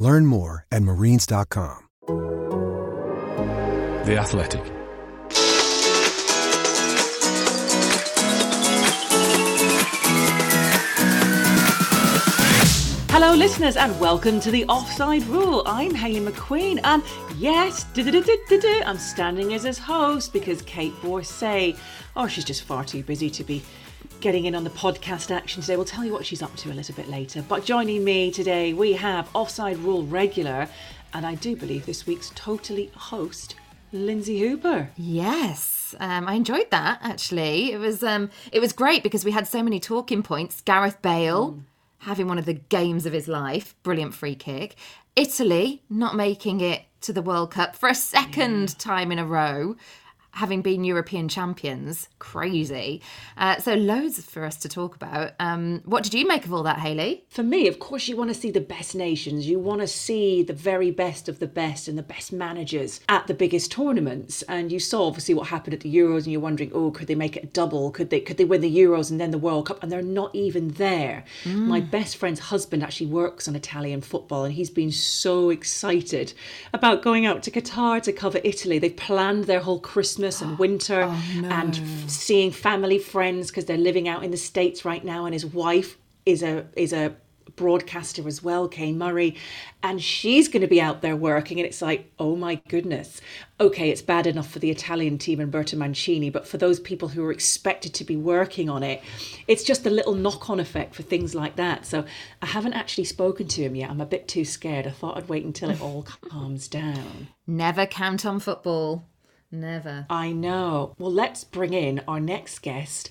Learn more at marines.com. The Athletic. Hello, listeners, and welcome to the Offside Rule. I'm Hayley McQueen, and yes, I'm standing as his host because Kait Borsay, oh, she's just far too busy to be getting in on the podcast action today. We'll tell you what she's up to a little bit later. But joining me today, we have Offside Rule regular, and I do believe this week's totally host, Lynsey Hooper. Yes, um, I enjoyed that actually. It was um, it was great because we had so many talking points. Gareth Bale mm. having one of the games of his life, brilliant free kick. Italy not making it to the World Cup for a second yeah. time in a row having been European champions. Crazy. Uh, so, loads for us to talk about. Um, what did you make of all that, Hayley? For me, of course, you want to see the best nations. You want to see the very best of the best and the best managers at the biggest tournaments. And you saw obviously what happened at the Euros, and you're wondering, oh, could they make it a double? Could they could they win the Euros and then the World Cup? And they're not even there. Mm. My best friend's husband actually works on Italian football, and he's been so excited about going out to Qatar to cover Italy. They've planned their whole Christmas Christmas and winter oh, no. and f- seeing family friends because they're living out in the states right now and his wife is a is a broadcaster as well, Kay Murray, and she's going to be out there working. And it's like, oh my goodness. Okay, it's bad enough for the Italian team and Berta Mancini, but for those people who are expected to be working on it, it's just a little knock on effect for things like that. So I haven't actually spoken to him yet. I'm a bit too scared. I thought I'd wait until it all calms down. Never count on football. Never. I know. Well, let's bring in our next guest,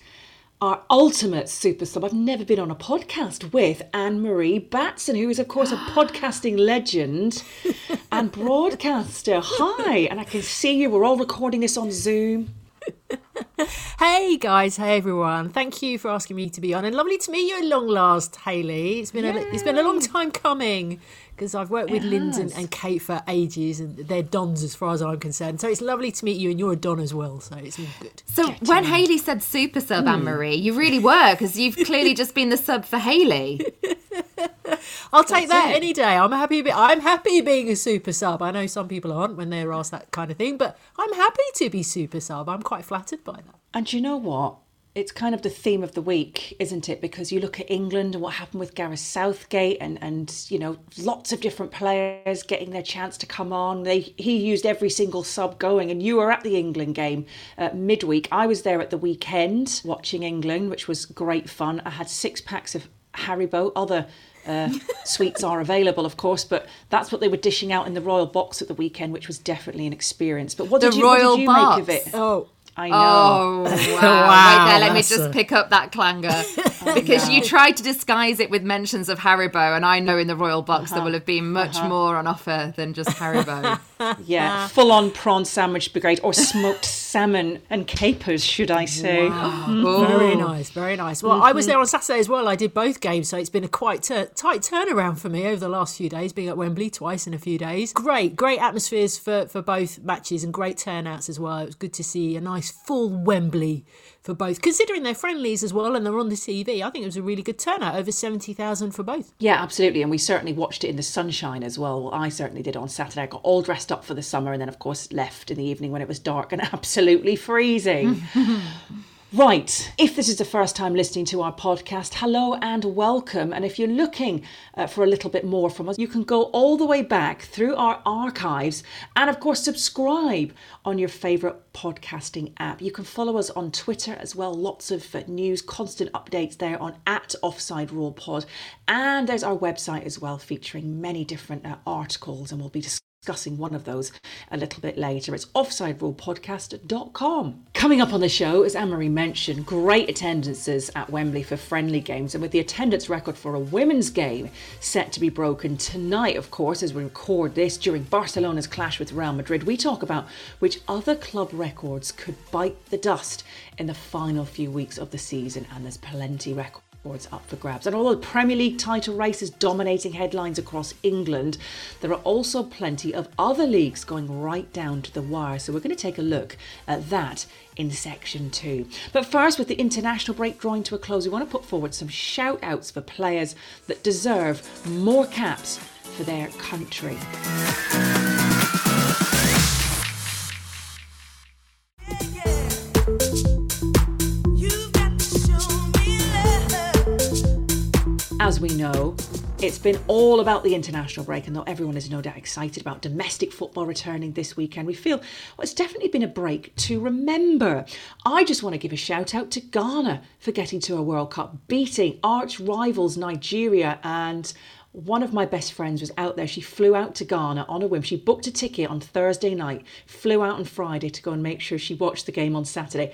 our ultimate super sub. I've never been on a podcast with Anne Marie Batson, who is, of course, a podcasting legend and broadcaster. Hi, and I can see you. We're all recording this on Zoom. hey guys, hey everyone. Thank you for asking me to be on, and lovely to meet you at long last, Hayley. It's been Yay. a, it's been a long time coming because I've worked with Lyndon and, Kait for ages, and they're dons as far as I'm concerned. So it's lovely to meet you, and you're a don as well. So it's all good. So when on. Hayley said super sub, mm. Anne Marie, you really were because you've clearly just been the sub for Hayley. I'll take That's that it. any day. I'm happy. Be- I'm happy being a super sub. I know some people aren't when they're asked that kind of thing, but I'm happy to be super sub. I'm quite flattered by that. And you know what? it's kind of the theme of the week, isn't it? Because you look at England and what happened with Gareth Southgate, and and you know lots of different players getting their chance to come on. They he used every single sub going, and you were at the England game uh, midweek. I was there at the weekend watching England, which was great fun. I had six packs of Haribo, other. Uh, sweets are available, of course, but that's what they were dishing out in the royal box at the weekend, which was definitely an experience. But what did you, royal what did you make of it? Oh, I know. Oh, wow. wow Wait there, let me just a... pick up that clanger. because you tried to disguise it with mentions of Haribo, and I know in the Royal Box uh-huh. there will have been much uh-huh. more on offer than just Haribo. yeah, full on prawn sandwich brigade or smoked salmon and capers, should I say. Wow. Very nice, very nice. Well, mm-hmm. I was there on Saturday as well. I did both games, so it's been a quite t- tight turnaround for me over the last few days, being at Wembley twice in a few days. Great, great atmospheres for, for both matches and great turnouts as well. It was good to see a nice full Wembley for both, considering they're friendlies as well and they're on the TV. I think it was a really good turnout, over 70,000 for both. Yeah, absolutely. And we certainly watched it in the sunshine as well. well. I certainly did on Saturday. I got all dressed up for the summer and then, of course, left in the evening when it was dark and absolutely freezing. Right, if this is the first time listening to our podcast, hello and welcome. And if you're looking uh, for a little bit more from us, you can go all the way back through our archives and, of course, subscribe on your favourite podcasting app. You can follow us on Twitter as well, lots of uh, news, constant updates there on at Offside Rule Pod. And there's our website as well, featuring many different uh, articles, and we'll be discussing discussing one of those a little bit later. It's offsiderulepodcast.com. Coming up on the show, as Anne Marie mentioned, great attendances at Wembley for friendly games, and with the attendance record for a women's game set to be broken tonight, of course, as we record this during Barcelona's clash with Real Madrid, we talk about which other club records could bite the dust in the final few weeks of the season, and there's plenty records it's up for grabs. And although the Premier League title race is dominating headlines across England, there are also plenty of other leagues going right down to the wire. So we're going to take a look at that in section two. But first, with the international break drawing to a close, we want to put forward some shout outs for players that deserve more caps for their country. As we know, it's been all about the international break, and though everyone is no doubt excited about domestic football returning this weekend, we feel well, it's definitely been a break to remember. I just want to give a shout out to Ghana for getting to a World Cup, beating arch rivals Nigeria and one of my best friends was out there. She flew out to Ghana on a whim. She booked a ticket on Thursday night, flew out on Friday to go and make sure she watched the game on Saturday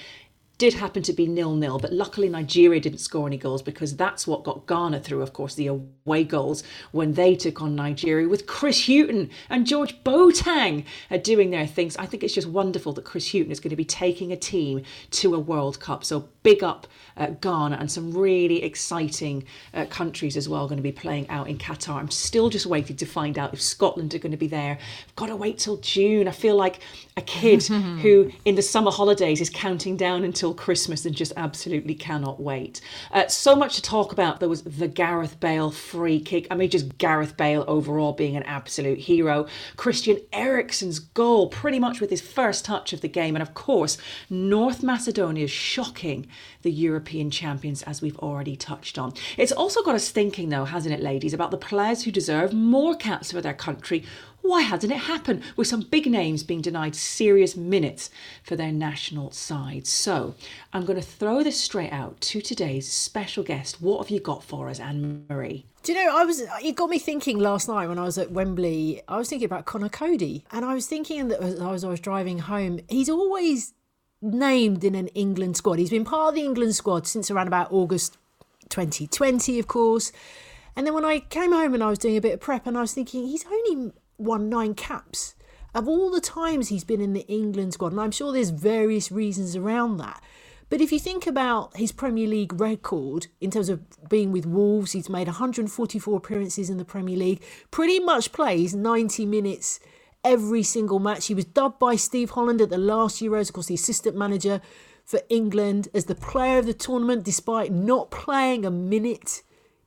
did happen to be nil nil, but luckily Nigeria didn't score any goals because that's what got Ghana through, of course, the away goals when they took on Nigeria with Chris Hughton and George Boateng are doing their things. I think it's just wonderful that Chris Hughton is going to be taking a team to a World Cup. So big up uh, Ghana and some really exciting uh, countries as well going to be playing out in Qatar. I'm still just waiting to find out if Scotland are going to be there. I've got to wait till June. I feel like a kid who in the summer holidays is counting down until Christmas and just absolutely cannot wait. Uh, so much to talk about. There was the Gareth Bale free kick. I mean, just Gareth Bale overall being an absolute hero. Christian Eriksen's goal, pretty much with his first touch of the game. And of course, North Macedonia's shocking the European champions, as we've already touched on. It's also got us thinking, though, hasn't it, ladies, about the players who deserve more caps for their country. Why hasn't it happened? With some big names being denied serious minutes for their national sides. So I'm going to throw this straight out to today's special guest. What have you got for us, Anne Marie? Do you know, I was it got me thinking last night when I was at Wembley. I was thinking about Conor Coady, and I was thinking that as I was driving home, he's always named in an England squad. He's been part of the England squad since around about August 2020, of course. And then when I came home and I was doing a bit of prep, and I was thinking he's only won nine caps of all the times he's been in the England squad, and I'm sure there's various reasons around that. But if you think about his Premier League record in terms of being with Wolves, he's made 144 appearances in the Premier League, pretty much plays 90 minutes every single match. He was dubbed by Steve Holland at the last Euros, of course, the assistant manager for England, as the player of the tournament, despite not playing a minute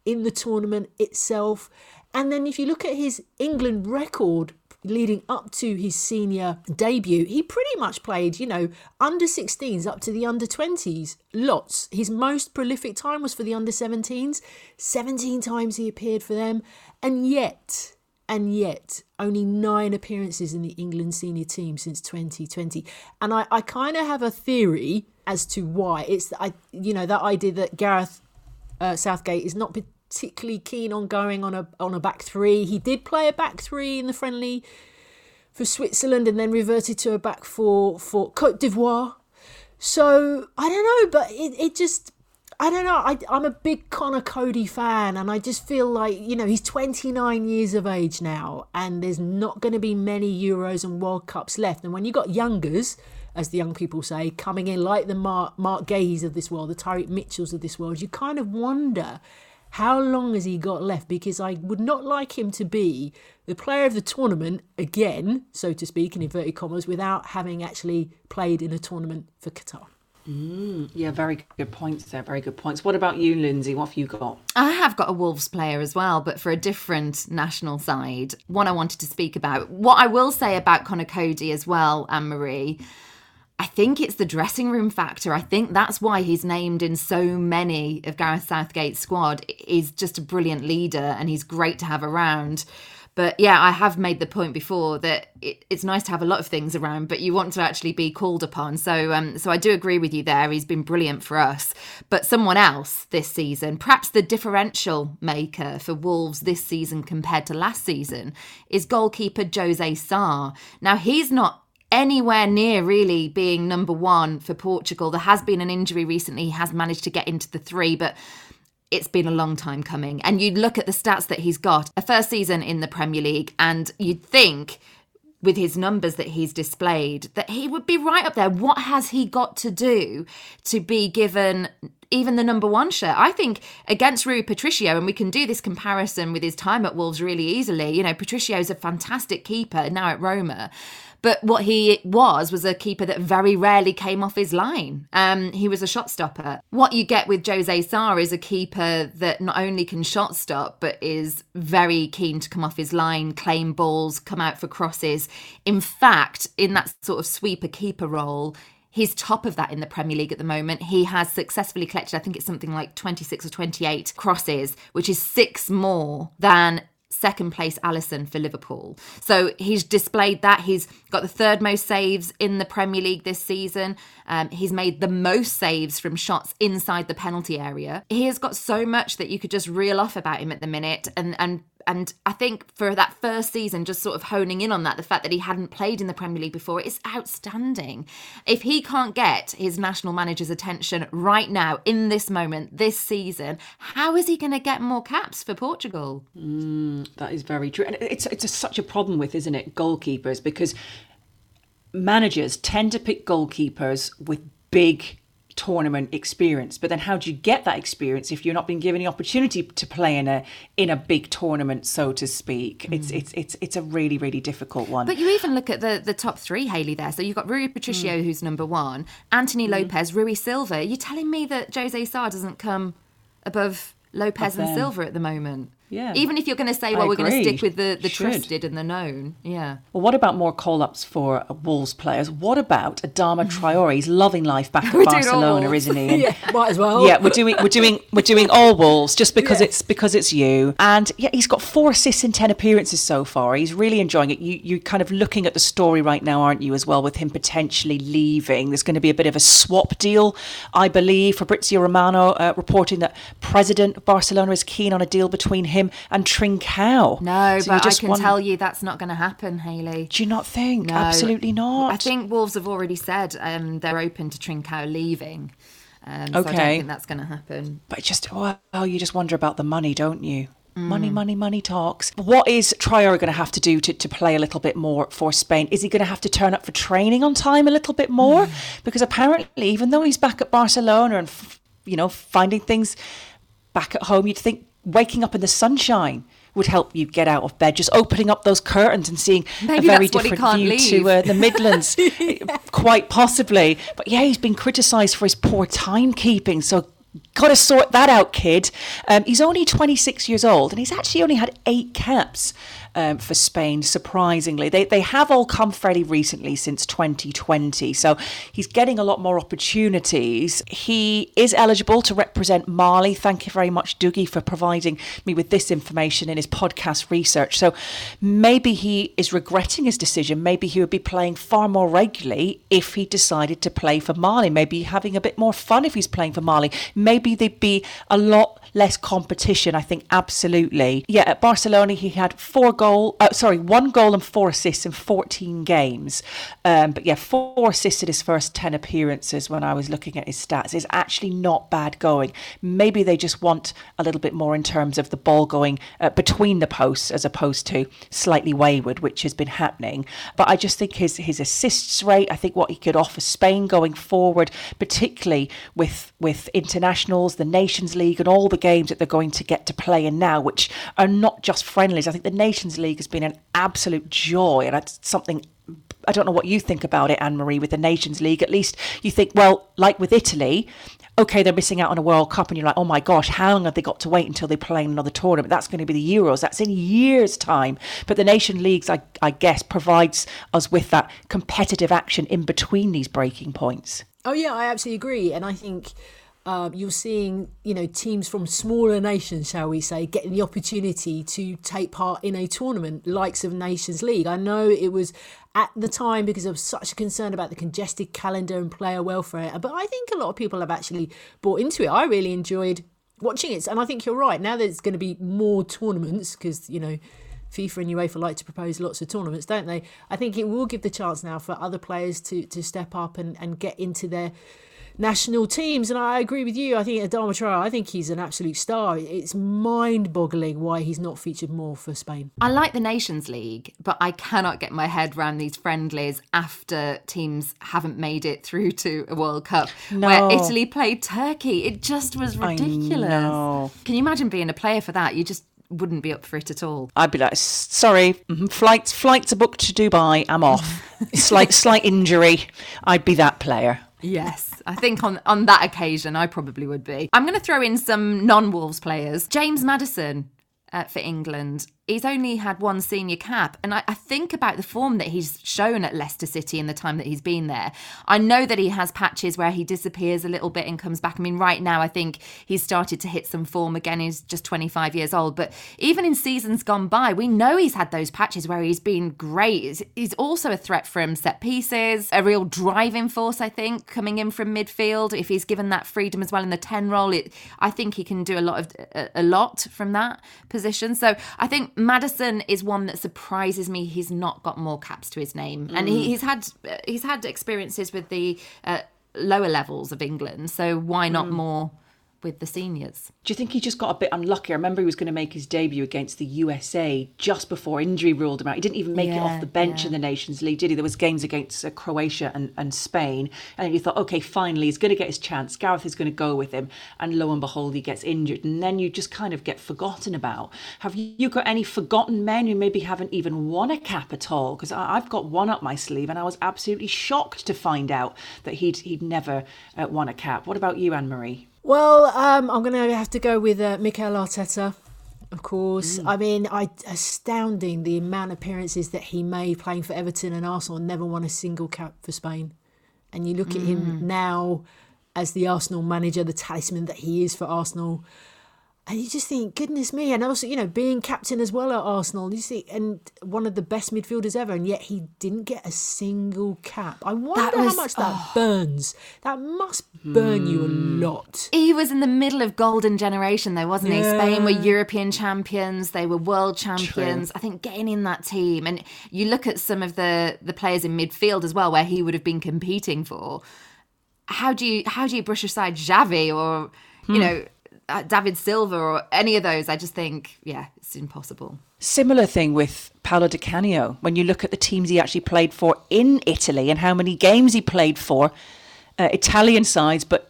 in the tournament itself. And then if you look at his England record leading up to his senior debut, he pretty much played, you know, under 16s up to the under 20s. Lots. His most prolific time was for the under 17s. 17 times he appeared for them. And yet, and yet only nine appearances in the England senior team since 2020. And I, I kind of have a theory as to why. It's I you know that idea that Gareth uh, Southgate is not particularly keen on going on a on a back three. He did play a back three in the friendly for Switzerland and then reverted to a back four for Cote d'Ivoire. So I don't know, but it, it just I don't know. I, I'm a big Conor Coady fan, and I just feel like, you know, he's 29 years of age now, and there's not going to be many Euros and World Cups left. And when you got youngers, as the young people say, coming in like the Mark, Marc Guéhis of this world, the Tyrick Mitchells of this world, you kind of wonder how long has he got left? Because I would not like him to be the player of the tournament again, so to speak, in inverted commas, without having actually played in a tournament for Qatar. Mm, yeah, very good points there. Very good points. What about you, Lynsey? What have you got? I have got a Wolves player as well, but for a different national side. One I wanted to speak about. What I will say about Conor Coady as well, Anne Marie. I think it's the dressing room factor. I think that's why he's named in so many of Gareth Southgate's squad. He's just a brilliant leader and he's great to have around. But yeah, I have made the point before that it, it's nice to have a lot of things around, but you want to actually be called upon. So, um, so I do agree with you there. He's been brilliant for us. But someone else this season, perhaps the differential maker for Wolves this season compared to last season, is goalkeeper Jose Sá. Now he's not anywhere near really being number one for Portugal. There has been an injury recently. He has managed to get into the three, but it's been a long time coming. And you look at the stats that he's got a first season in the Premier League, and you'd think with his numbers that he's displayed that he would be right up there. What has he got to do to be given even the number one shirt? I think against Rui Patricio, and we can do this comparison with his time at Wolves really easily. You know, Patricio's a fantastic keeper now at Roma. But what he was was a keeper that very rarely came off his line. Um, he was a shot stopper. What you get with Jose Sá is a keeper that not only can shot stop, but is very keen to come off his line, claim balls, come out for crosses. In fact, in that sort of sweeper keeper role, He's top of that in the Premier League at the moment. He has successfully collected, I think it's something like 26 or 28 crosses, which is six more than second place Alisson for Liverpool. So he's displayed that. He's got the third most saves in the Premier League this season. Um, he's made the most saves from shots inside the penalty area. He has got so much that you could just reel off about him at the minute and and and I think for that first season, just sort of honing in on that, the fact that he hadn't played in the Premier League before is outstanding. If he can't get his national manager's attention right now, in this moment, this season, how is he going to get more caps for Portugal? Mm, that is very true. And it's, it's a, such a problem with, isn't it, goalkeepers? Because managers tend to pick goalkeepers with big tournament experience. But then how do you get that experience if you're not being given the opportunity to play in a in a big tournament, so to speak? Mm. It's it's it's it's a really really difficult one. But you even look at the the top three, Hayley, There, so you've got Rui Patricio, mm. who's number one, Anthony mm. Lopes, Rui Silva. You're telling me that Jose Sá doesn't come above Lopes and Silva at the moment? Yeah. Even if you're going to say, well, we're going to stick with the, the trusted and the known. Yeah. Well, what about more call ups for Wolves players? What about Adama Traore? He's loving life back at Barcelona, isn't he? And, yeah, might as well. Yeah, we're doing we're doing we're doing all Wolves just because it's because it's you. And yeah, he's got four assists in ten appearances so far. He's really enjoying it. You you're kind of looking at the story right now, aren't you, as well, with him potentially leaving. There's going to be a bit of a swap deal, I believe. Fabrizio Romano uh, reporting that President of Barcelona is keen on a deal between him and Trincao. No, so but I can want... tell you that's not going to happen, Hayley. Do you not think? No, Absolutely not. I think Wolves have already said um, they're open to Trincao leaving. Um, so okay. I don't think that's going to happen. But just, well, you just wonder about the money, don't you? Money, mm. money, money talks. What is Traore going to have to do to, to play a little bit more for Spain? Is he going to have to turn up for training on time a little bit more? Mm. Because apparently, even though he's back at Barcelona and, you know, finding things back at home, you'd think waking up in the sunshine would help you get out of bed. Just opening up those curtains and seeing Maybe a very different view leave. to uh, the Midlands, yeah. quite possibly. But yeah, he's been criticised for his poor timekeeping. So got to sort that out, kid. Um, he's only 26 years old and he's actually only had eight caps um, for Spain, surprisingly. They, they have all come fairly recently since 2020, so he's getting a lot more opportunities. He is eligible to represent Mali. Thank you very much, Dougie, for providing me with this information in his podcast research. So maybe he is regretting his decision. Maybe he would be playing far more regularly if he decided to play for Mali. Maybe having a bit more fun if he's playing for Mali. Maybe there'd be a lot less competition, I think, absolutely. Yeah, at Barcelona, he had four goal, uh, sorry, one goal and four assists in 14 games. Um, but yeah, four assists in his first 10 appearances when I was looking at his stats is actually not bad going. Maybe they just want a little bit more in terms of the ball going uh, between the posts as opposed to slightly wayward, which has been happening. But I just think his, his assists rate, I think what he could offer Spain going forward, particularly with, with the Nations League, and all the games that they're going to get to play in now, which are not just friendlies. I think the Nations League has been an absolute joy, and it's something I don't know what you think about it, Anne Marie, with the Nations League. At least you think, well, like with Italy, okay, they're missing out on a World Cup, and you're like, oh my gosh, how long have they got to wait until they play another tournament? That's going to be the Euros. That's in years' time. But the Nation Leagues, I, I guess, provides us with that competitive action in between these breaking points. Oh yeah, I absolutely agree, and I think uh, you're seeing, you know, teams from smaller nations, shall we say, getting the opportunity to take part in a tournament, likes of Nations League. I know it was at the time because of such a concern about the congested calendar and player welfare, but I think a lot of people have actually bought into it. I really enjoyed watching it, and I think you're right. Now there's going to be more tournaments because you know. FIFA and UEFA like to propose lots of tournaments, don't they? I think it will give the chance now for other players to to step up and, and get into their national teams. And I agree with you. I think Adama Traore, I think he's an absolute star. It's mind boggling why he's not featured more for Spain. I like the Nations League, but I cannot get my head around these friendlies after teams haven't made it through to a World Cup No. where Italy played Turkey. It just was I ridiculous. know. Can you imagine being a player for that? You just wouldn't be up for it at all. I'd be like, "S- sorry, mhm, flights flights are booked to Dubai. I'm off. slight slight injury. I'd be that player. Yes, I think on on that occasion I probably would be. I'm going to throw in some non-Wolves players. James Maddison uh, for England. He's only had one senior cap, and I, I think about the form that he's shown at Leicester City in the time that he's been there. I know that he has patches where he disappears a little bit and comes back. I mean, right now I think he's started to hit some form again. He's just 25 years old, but even in seasons gone by, we know he's had those patches where he's been great. He's- also a threat from set pieces, a real driving force. I think coming in from midfield, if he's given that freedom as well in the 10 role, it I think he can do a lot of a lot from that position. So I think Maddison is one that surprises me. He's not got more caps to his name, and he, he's had he's had experiences with the uh, lower levels of England. So why not more with the seniors? Do you think he just got a bit unlucky? I remember he was going to make his debut against the USA just before injury ruled him out. He didn't even make it off the bench yeah. in the Nations League, did he? There was games against uh, Croatia and, and Spain, and you thought, okay, finally he's going to get his chance. Gareth is going to go with him, and lo and behold, he gets injured, and then you just kind of get forgotten about. Have you got any forgotten men who maybe haven't even won a cap at all? Because I've got one up my sleeve, and I was absolutely shocked to find out that he'd he'd never uh, won a cap. What about you, Anne Marie? Well, um, I'm going to have to go with uh, Mikel Arteta, of course. Mm. I mean, I astounding the amount of appearances that he made playing for Everton and Arsenal, never won a single cap for Spain. And you look at Mm. him now as the Arsenal manager, the talisman that he is for Arsenal. And you just think, goodness me, and also, you know, being captain as well at Arsenal, you see, and one of the best midfielders ever, and yet he didn't get a single cap. I wonder was- how much that burns. That must burn you a lot. He was in the middle of golden generation, though, wasn't he? Spain were European champions; they were world champions. I think getting in that team, and you look at some of the the players in midfield as well, where he would have been competing for. How do you how do you brush aside Xavi or you know uh, David Silva or any of those? I just think, yeah, it's impossible. Similar thing with Paolo Di Canio. When you look at the teams he actually played for in Italy and how many games he played for, uh, Italian sides, but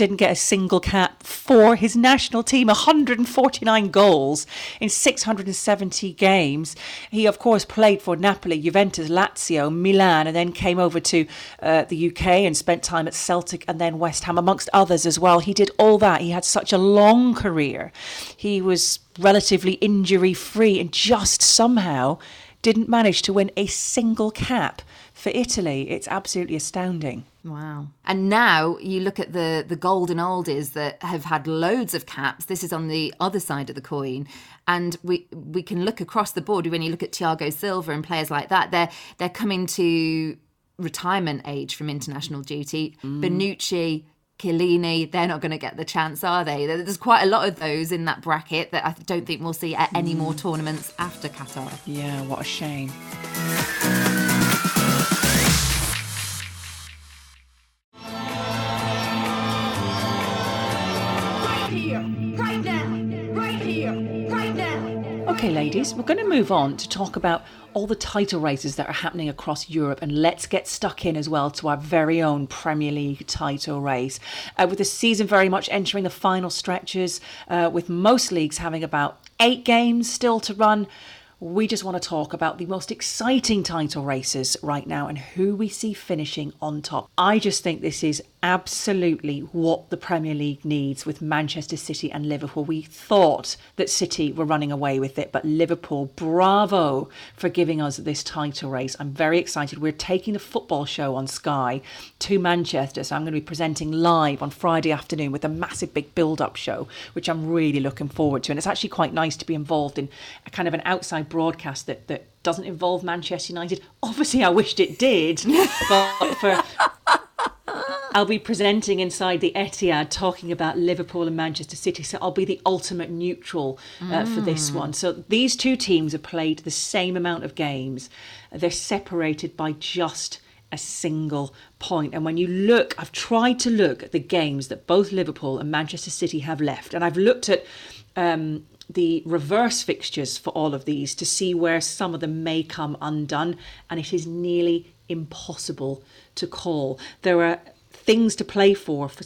didn't get a single cap for his national team. 149 goals in 670 games. He, of course, played for Napoli, Juventus, Lazio, Milan, and then came over to uh, the UK and spent time at Celtic and then West Ham, amongst others as well. He did all that. He had such a long career. He was relatively injury free and just somehow didn't manage to win a single cap for Italy. It's absolutely astounding. Wow. And now you look at the the golden oldies that have had loads of caps. This is on the other side of the coin. And we we can look across the board when you look at Thiago Silva and players like that, they're they're coming to retirement age from international duty. Mm. Bonucci Chiellini, they're not going to get the chance, are they? There's quite a lot of those in that bracket that I don't think we'll see at any more hmm. tournaments after Qatar. Yeah, what a shame. Okay, ladies, we're going to move on to talk about all the title races that are happening across Europe, and let's get stuck in as well to our very own Premier League title race. Uh, with the season very much entering the final stretches, uh, with most leagues having about eight games still to run. we just want to talk about the most exciting title races right now and who we see finishing on top. I just think this is absolutely what the Premier League needs with Manchester City and Liverpool. We thought that City were running away with it, but Liverpool, bravo for giving us this title race. I'm very excited. We're taking the football show on Sky to Manchester, so I'm going to be presenting live on Friday afternoon with a massive big build up show, which I'm really looking forward to. And it's actually quite nice to be involved in a kind of an outside broadcast that, that doesn't involve Manchester United. Obviously, I wished it did, but for I'll be presenting inside the Etihad talking about Liverpool and Manchester City. So I'll be the ultimate neutral uh, for this one. So these two teams have played the same amount of games. They're separated by just a single point. And when you look, I've tried to look at the games that both Liverpool and Manchester City have left. And I've looked at um, the reverse fixtures for all of these to see where some of them may come undone. And it is nearly impossible to call. There are things to play for for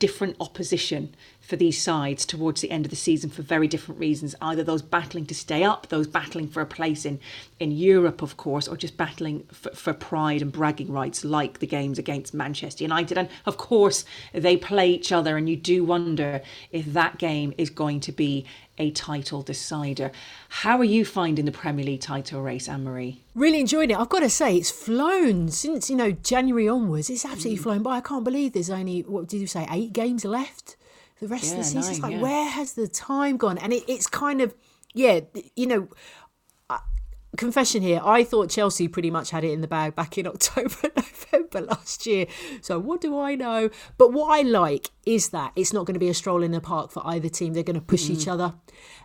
different opposition for these sides towards the end of the season for very different reasons. Either those battling to stay up those battling for a place in in Europe of course or just battling for, for pride and bragging rights like the games against Manchester United. And of course they play each other and you do wonder if that game is going to be a title decider how are you finding the Premier League title race Anne-Marie Really enjoyed it. I've got to say, it's flown since, you know, January onwards. It's Mm. absolutely flown by. I can't believe there's only, what did you say, eight games left? The rest of the season. It's like, yeah. where has the time gone? And it, it's kind of, yeah, you know, confession here. I thought Chelsea pretty much had it in the bag back in October, November last year. So what do I know? But what I like is that it's not going to be a stroll in the park for either team. They're going to push each mm. other.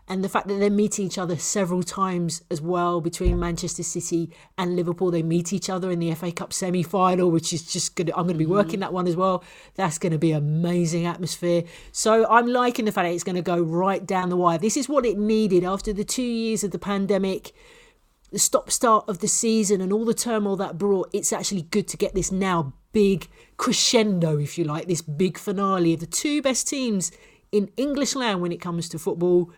And the fact that they're meeting each other several times as well between Manchester City and Liverpool. They meet each other in the FA Cup semi final, which is just going to, I'm going to be working mm. that one as well. That's going to be amazing atmosphere. So I'm liking the fact that it's going to go right down the wire. This is what it needed after the two years of the pandemic the stop start of the season and all the turmoil that brought, it's actually good to get this now big crescendo, if you like, this big finale of the two best teams in English land when it comes to football.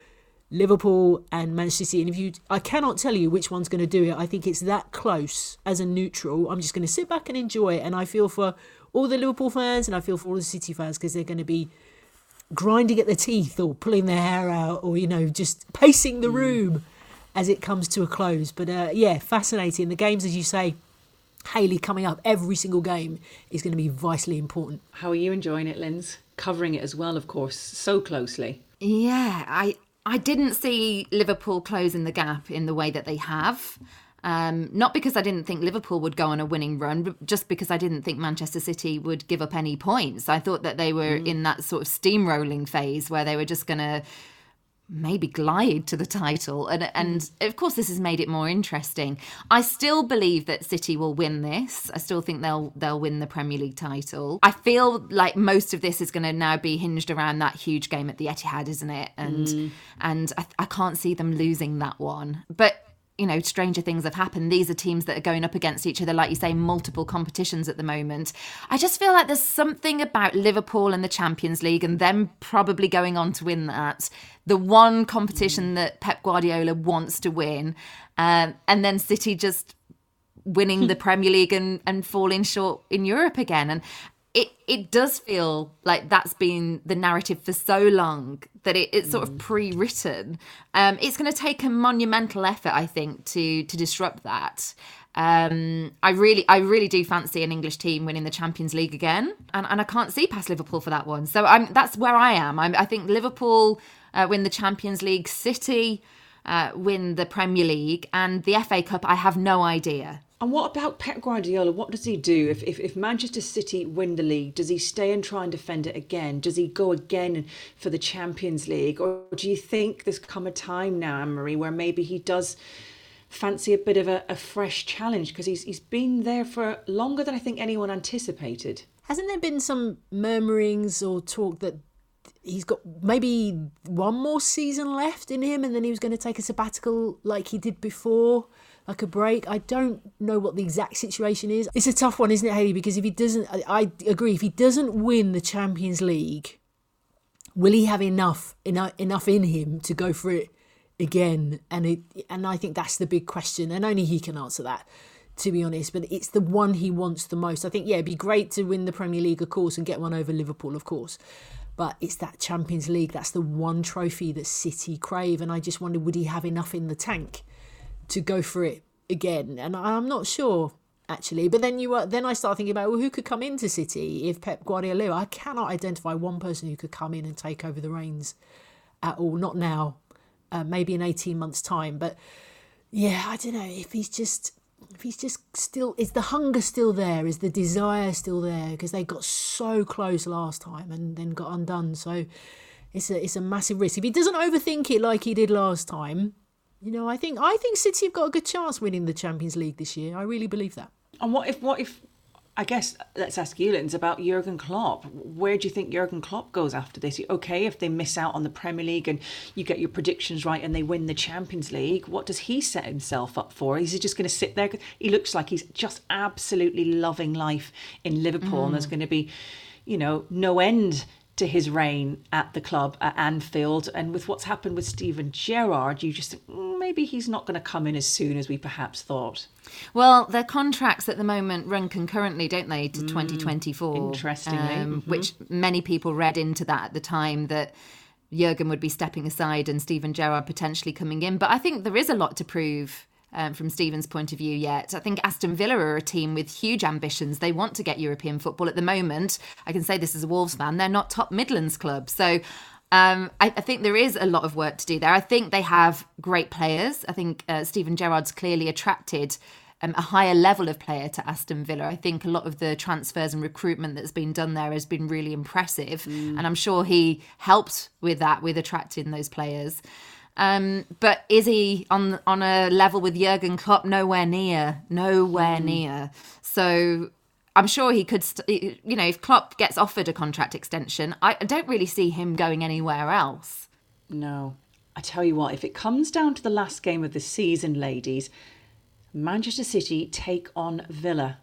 Liverpool and Manchester City. And if you, I cannot tell you which one's going to do it. I think it's that close as a neutral. I'm just going to sit back and enjoy it. And I feel for all the Liverpool fans and I feel for all the City fans because they're going to be grinding at the teeth or pulling their hair out or, you know, just pacing the mm. room as it comes to a close. But uh, yeah, fascinating. The games, as you say, Hayley coming up every single game is going to be vitally important. how are you enjoying it Linz covering it as well of course so closely Yeah, I I didn't see Liverpool closing the gap in the way that they have. Um, not because I didn't think Liverpool would go on a winning run, but just because I didn't think Manchester City would give up any points. I thought that they were in that sort of steamrolling phase where they were just going to maybe glide to the title. And mm. and of course this has made it more interesting. I still believe that city will win this. I still think they'll they'll win the premier league title. I feel like most of this is going to now be hinged around that huge game at the etihad isn't it? And mm. and I, I can't see them losing that one. But you know, stranger things have happened. These are teams that are going up against each other, like you say, multiple competitions at the moment. I just feel like there's something about Liverpool and the Champions League and them probably going on to win that. The one competition that Pep Guardiola wants to win. Um, and then City just winning the Premier League and, and falling short in Europe again. And it, it does feel like that's been the narrative for so long that it, it's sort of pre-written. Um, it's going to take a monumental effort, I think, to to disrupt that. Um, I really, I really do fancy an English team winning the Champions League again, and, and I can't see past Liverpool for that one. So I'm that's where I am. I'm, I think Liverpool uh, win the Champions League, City uh, win the Premier League, and the FA Cup. I have no idea. And what about Pep Guardiola? What does he do if, if, if Manchester City win the league? Does he stay and try and defend it again? Does he go again for the Champions League? Or do you think there's come a time now, Anne Marie, where maybe he does fancy a bit of a, a fresh challenge? Because he's, he's been there for longer than I think anyone anticipated. Hasn't there been some murmurings or talk that he's got maybe one more season left in him and then he was going to take a sabbatical like he did before? Like a break, I don't know what the exact situation is. It's a tough one, isn't it, Hayley? Because if he doesn't, I, I agree. If he doesn't win the Champions League, will he have enough enough enough in him to go for it again? And it, and I think that's the big question, and only he can answer that. To be honest, but it's the one he wants the most. I think, yeah, it'd be great to win the Premier League, of course, and get one over Liverpool, of course. But it's that Champions League. That's the one trophy that City crave. And I just wonder, would he have enough in the tank to go for it again? And I'm not sure actually. But then you were, then I start thinking about well, who could come into City if Pep Guardiola? I cannot identify one person who could come in and take over the reins at all. Not now. Uh, maybe in eighteen months' time. But yeah, I don't know if he's just if he's just still is the hunger still there is the desire still there because they got so close last time and then got undone so it's a it's a massive risk if he doesn't overthink it like he did last time you know i think i think city have got a good chance winning the champions league this year i really believe that And what if what if I guess let's ask you, Linz, about Jurgen Klopp. Where do you think Jurgen Klopp goes after this? Okay, if they miss out on the Premier League and you get your predictions right and they win the Champions League, what does he set himself up for? Is he just going to sit there? He looks like he's just absolutely loving life in Liverpool, and mm. there's going to be, you know, no end to his reign at the club at Anfield. And with what's happened with Steven Gerrard, you just think "Mm, maybe he's not going to come in as soon as we perhaps thought. Well, their contracts at the moment run concurrently, don't they, to 2024? Mm, interestingly. um, Mhm. Which many people read into that at the time that Jurgen would be stepping aside and Steven Gerrard potentially coming in. But I think there is a lot to prove. Um, from Steven's point of view, yet I think Aston Villa are a team with huge ambitions. They want to get European football. At the moment, I can say this as a Wolves fan, they're not top Midlands club. So um, I, I think there is a lot of work to do there. I think they have great players. I think uh, Steven Gerrard's clearly attracted um, a higher level of player to Aston Villa. I think a lot of the transfers and recruitment that's been done there has been really impressive, and I'm sure he helped with that, with attracting those players. Um, but is he on on a level with Jurgen Klopp? Nowhere near, nowhere near. So I'm sure he could, st- you know, if Klopp gets offered a contract extension, I I don't really see him going anywhere else. No. I tell you what, if it comes down to the last game of the season, ladies, Manchester City take on Villa.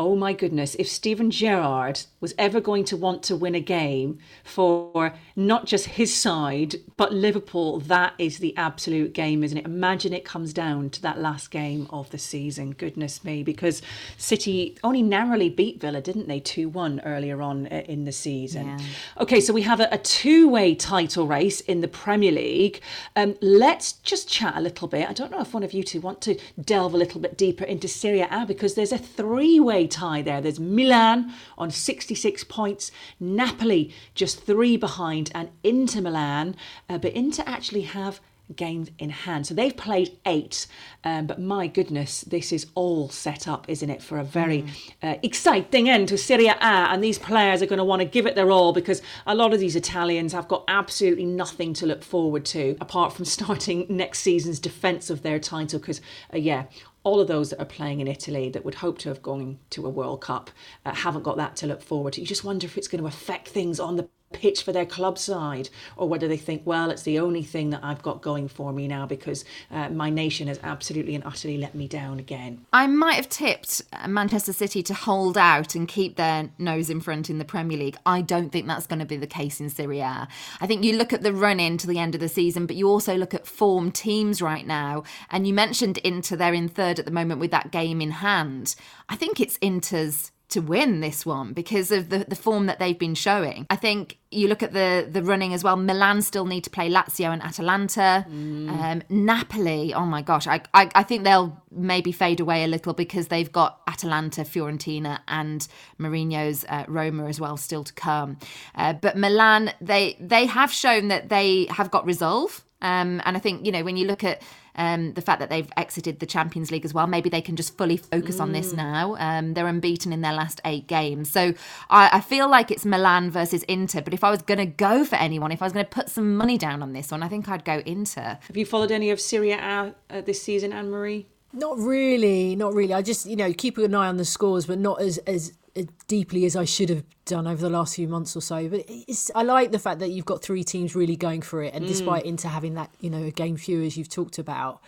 Oh my goodness, if Steven Gerrard was ever going to want to win a game for not just his side, but Liverpool, that is the absolute game, isn't it? Imagine it comes down to that last game of the season. Goodness me, because City only narrowly beat Villa, didn't they? 2 1 earlier on uh, in the season. Okay, so we have a, a two way title race in the Premier League. Um, let's just chat a little bit. I don't know if one of you two want to delve a little bit deeper into Serie A because there's a three way tie there. There's Milan on 66 points, Napoli just three behind, and Inter Milan. Uh, but Inter actually have games in hand. So they've played eight, um, but my goodness, this is all set up, isn't it, for a very uh, exciting end to Serie A. And these players are going to want to give it their all because a lot of these Italians have got absolutely nothing to look forward to apart from starting next season's defence of their title. Because, uh, yeah, all of those that are playing in Italy that would hope to have gone to a World Cup uh, haven't got that to look forward to. You just wonder if it's going to affect things on the pitch for their club side or whether they think, well, it's the only thing that I've got going for me now because uh, my nation has absolutely and utterly let me down again. I might have tipped uh, Manchester City to hold out and keep their nose in front in the Premier League. I don't think that's going to be the case in Serie A. I think you look at the run in to the end of the season, but you also look at form teams right now. And you mentioned Inter, they're in third at the moment with that game in hand. I think it's Inter's to win this one because of the, the form that they've been showing. I think you look at the the running as well. Milan still need to play Lazio and Atalanta. Um, Napoli, oh my gosh, I, I I think they'll maybe fade away a little because they've got Atalanta, Fiorentina, and Mourinho's uh, Roma as well still to come. Uh, but Milan, they they have shown that they have got resolve. Um, and I think you know when you look at um, the fact that they've exited the Champions League as well, maybe they can just fully focus on this now. Um, they're unbeaten in their last eight games, so I, I feel like it's Milan versus Inter. But if I was going to go for anyone, if I was going to put some money down on this one, I think I'd go Inter. Have you followed any of Serie A uh, this season, Anne Marie? Not really, not really. I just, you know, keep an eye on the scores, but not as as, as Uh, deeply as I should have done over the last few months or so. But it's, I like the fact that you've got three teams really going for it, and mm. despite Inter having that, you know, a game few as you've talked about,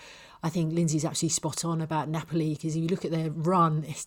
I think Lynsey's actually spot on about Napoli because if you look at their run, it's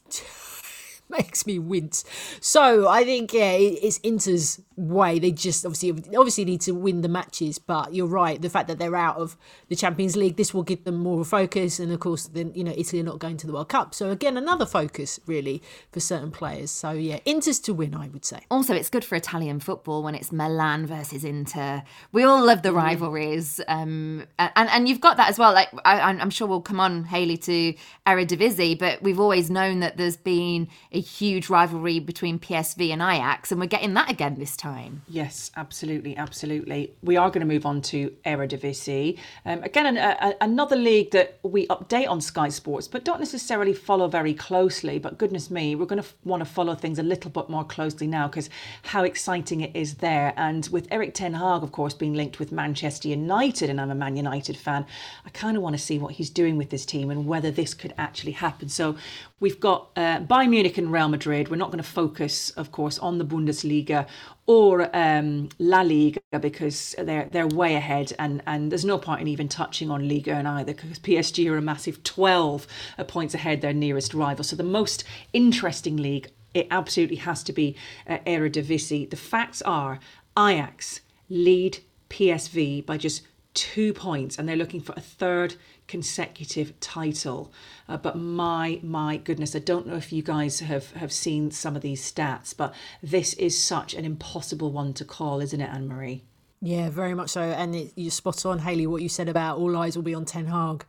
makes me wince. So I think yeah, it's Inter's way. They just obviously obviously need to win the matches, but you're right. The fact that they're out of the Champions League, this will give them more focus, and of course, then you know Italy are not going to the World Cup. So again, another focus really for certain players. So yeah, Inter's to win, I would say. Also, it's good for Italian football when it's Milan versus Inter. We all love the Mm. rivalries, um, and and you've got that as well. Like I, I'm sure we'll come on Hayley to Eredivisie, but we've always known that there's been a huge rivalry between PSV and Ajax, and we're getting that again this time. Yes, absolutely, absolutely. We are going to move on to Eredivisie. Um, again, an, a, another league that we update on Sky Sports, but don't necessarily follow very closely. But goodness me, we're going to f- want to follow things a little bit more closely now because how exciting it is there. And with Erik ten Hag, of course, being linked with Manchester United, and I'm a Man United fan, I kind of want to see what he's doing with this team and whether this could actually happen. So we've got uh, Bayern Munich and Real Madrid. We're not going to focus, of course, on the Bundesliga or um, La Liga because they're they're way ahead, and, and there's no point in even touching on Ligue 1 either because PSG are a massive 12 points ahead their nearest rival. So the most interesting league, it absolutely has to be uh, Eredivisie. The facts are Ajax lead PSV by just two points, and they're looking for a third consecutive title. Uh, but my my goodness, I don't know if you guys have have seen some of these stats, but this is such an impossible one to call, isn't it, Anne Marie? Yeah, very much so. And it, you're spot on, Hayley, what you said about all eyes will be on Ten Hag.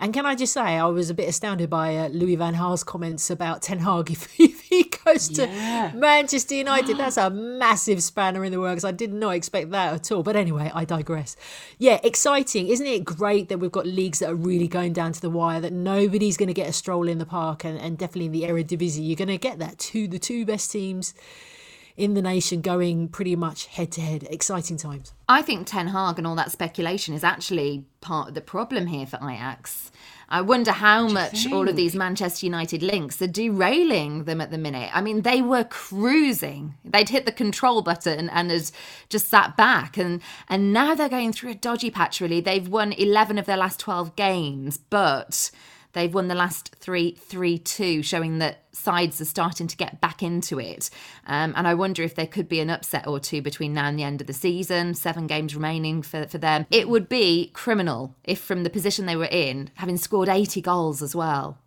And can I just say, I was a bit astounded by uh, Louis Van Gaal's comments about Ten Hag if, if he goes to Yeah. Manchester United. That's a massive spanner in the works. I did not expect that at all. But anyway, I digress. Yeah, exciting. Isn't it great that we've got leagues that are really going down to the wire, that nobody's going to get a stroll in the park, and, and definitely in the Eredivisie, you're going to get that. Two, the two best teams in the nation going pretty much head to head. Exciting times. I think Ten Hag and all that speculation is actually part of the problem here for Ajax. I wonder how much all of these Manchester United links are derailing them at the minute. I mean, they were cruising. They'd hit the control button and has just sat back and and now they're going through a dodgy patch really. They've won 11 of their last 12 games, but They've won the last three, 3 2, showing that sides are starting to get back into it. Um, and I wonder if there could be an upset or two between now and the end of the season, seven games remaining for, for them. It would be criminal if, from the position they were in, having scored 80 goals as well,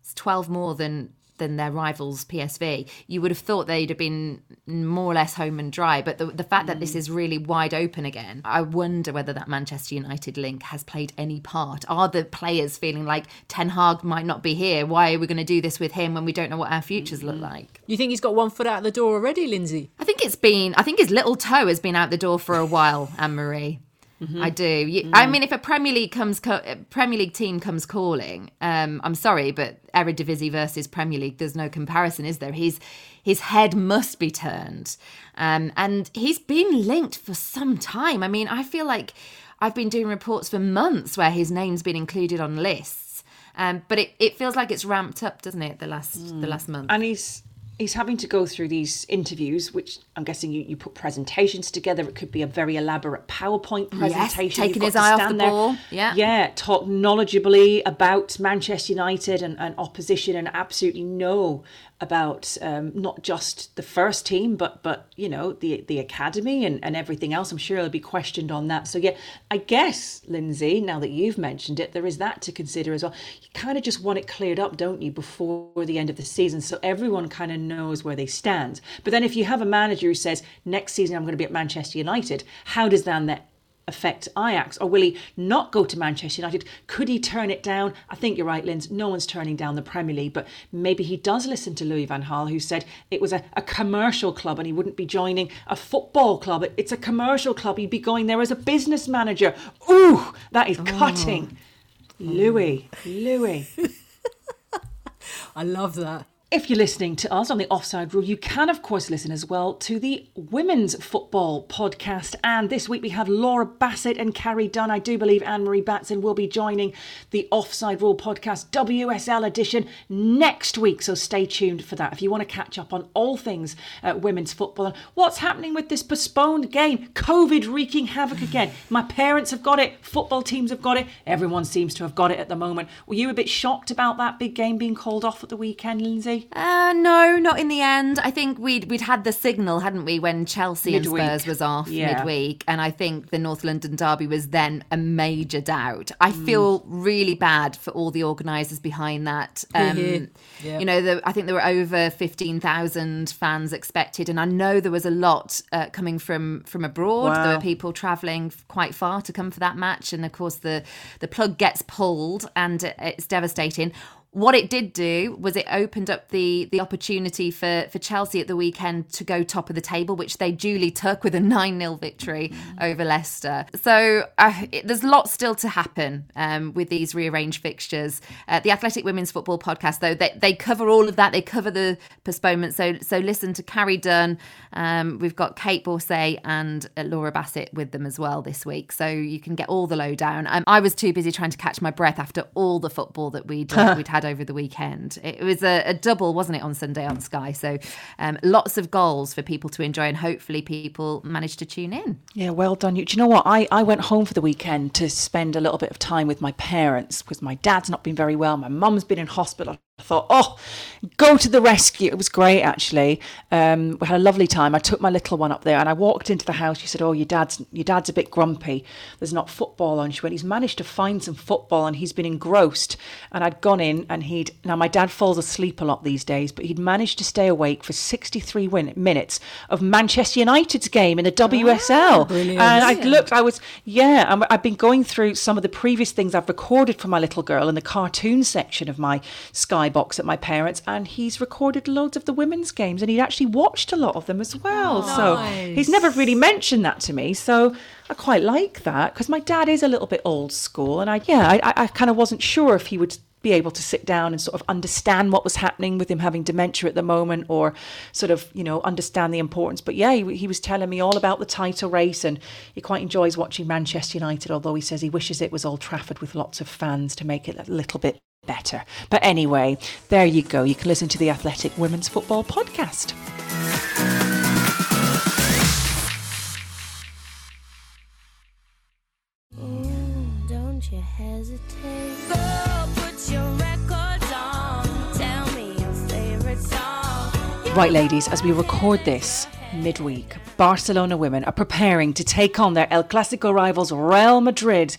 it's 12 more than than their rivals PSV. You would have thought they'd have been more or less home and dry, but the, the fact that this mm. is really wide open again, I wonder whether that Manchester United link has played any part. Are the players feeling like Ten Hag might not be here? Why are we going to do this with him when we don't know what our futures look mm. like? You think he's got one foot out the door already, Lynsey? I think it's been. I think his little toe has been out the door for a while, Anne Marie. I do. You, I mean, if a Premier League comes, co- Premier League team comes calling, um, I'm sorry, but Eredivisie versus Premier League, there's no comparison, is there? He's his head must be turned, um, and he's been linked for some time. I mean, I feel like I've been doing reports for months where his name's been included on lists, um, but it, it feels like it's ramped up, doesn't it? The last the last month. And he's he's having to go through these interviews, which I'm guessing you, you put presentations together. It could be a very elaborate PowerPoint presentation. taking You've his eye off the there. ball. Yeah. Yeah, talk knowledgeably about Manchester United and, and opposition and absolutely know about um, not just the first team, but but you know the the academy and, and everything else. I'm sure he'll be questioned on that. So yeah, I guess Lynsey, now that you've mentioned it, there is that to consider as well. You kind of just want it cleared up, don't you, before the end of the season, so everyone kind of knows where they stand. But then if you have a manager who says next season I'm going to be at Manchester United, how does then that affect Ajax? Or will he not go to Manchester United? Could he turn it down? I think you're right, Linz. No one's turning down the Premier League, but maybe he does listen to Louis Van Gaal, who said it was a, a commercial club and he wouldn't be joining a football club. It- It's a commercial club. He'd be going there as a business manager. Ooh, that is cutting. Mm. Louis, Louis. I love that. If you're listening to us on the Offside Rule, you can, of course, listen as well to the Women's Football Podcast. And this week we have Laura Bassett and Carrie Dunn. I do believe Anne Marie Batson will be joining the Offside Rule Podcast WSL edition next week. So stay tuned for that. If you want to catch up on all things uh, women's football and what's happening with this postponed game, COVID wreaking havoc again. My parents have got it, football teams have got it, everyone seems to have got it at the moment. Were you a bit shocked about that big game being called off at the weekend, Lynsey? Lynsey? Uh, no, not in the end. I think we'd we'd had the signal, hadn't we, when Chelsea Midweek. and Spurs was off Yeah. midweek, and I think the North London derby was then a major doubt. I feel really bad for all the organisers behind that. Um, Yeah. You know, the, I think there were over fifteen thousand fans expected, and I know there was a lot uh, coming from from abroad. There were people travelling quite far to come for that match, and of course the the plug gets pulled, and it's devastating. What it did do was it opened up the the opportunity for for Chelsea at the weekend to go top of the table, which they duly took with a nine 0 victory over Leicester. So uh, it, there's lots still to happen um, with these rearranged fixtures. Uh, the Athletic Women's Football Podcast, though, they, they cover all of that. They cover the postponement. So so listen to Carrie Dunn. Um, we've got Kait Borsay and uh, Laura Bassett with them as well this week, so you can get all the lowdown. Um, I was too busy trying to catch my breath after all the football that we'd uh, we'd had over the weekend. It was a, a double, wasn't it, on Sunday on Sky? So um, lots of goals for people to enjoy, and hopefully people managed to tune in. Yeah, well done you. Do you know what? I, I went home for the weekend to spend a little bit of time with my parents because my dad's not been very well. My mum's been in hospital. I thought, oh, go to the rescue. It was great, actually. Um, we had a lovely time. I took my little one up there and I walked into the house. She said, oh, your dad's, your dad's a bit grumpy. There's not football on. She went, he's managed to find some football and he's been engrossed. And I'd gone in and he'd, now my dad falls asleep a lot these days, but he'd managed to stay awake for 63 win- minutes of Manchester United's game in the WSL. brilliant. and I looked, I was, yeah, and I've been going through some of the previous things I've recorded for my little girl in the cartoon section of my Skybox at my parents, and he's recorded loads of the women's games, and he'd actually watched a lot of them as well. Oh, so he's never really mentioned that to me. So I quite like that because my dad is a little bit old school, and I, yeah, I, I, I kind of wasn't sure if he would be able to sit down and sort of understand what was happening with him having dementia at the moment or sort of you know understand the importance but yeah he, he was telling me all about the title race and he quite enjoys watching manchester united although he says he wishes it was old trafford with lots of fans to make it a little bit better but anyway there you go you can listen to the athletic women's football podcast Don't you hesitate. Go put your records on. Tell me your favorite song. Right, ladies, as we record this midweek, Barcelona women are preparing to take on their El Clasico rivals Real Madrid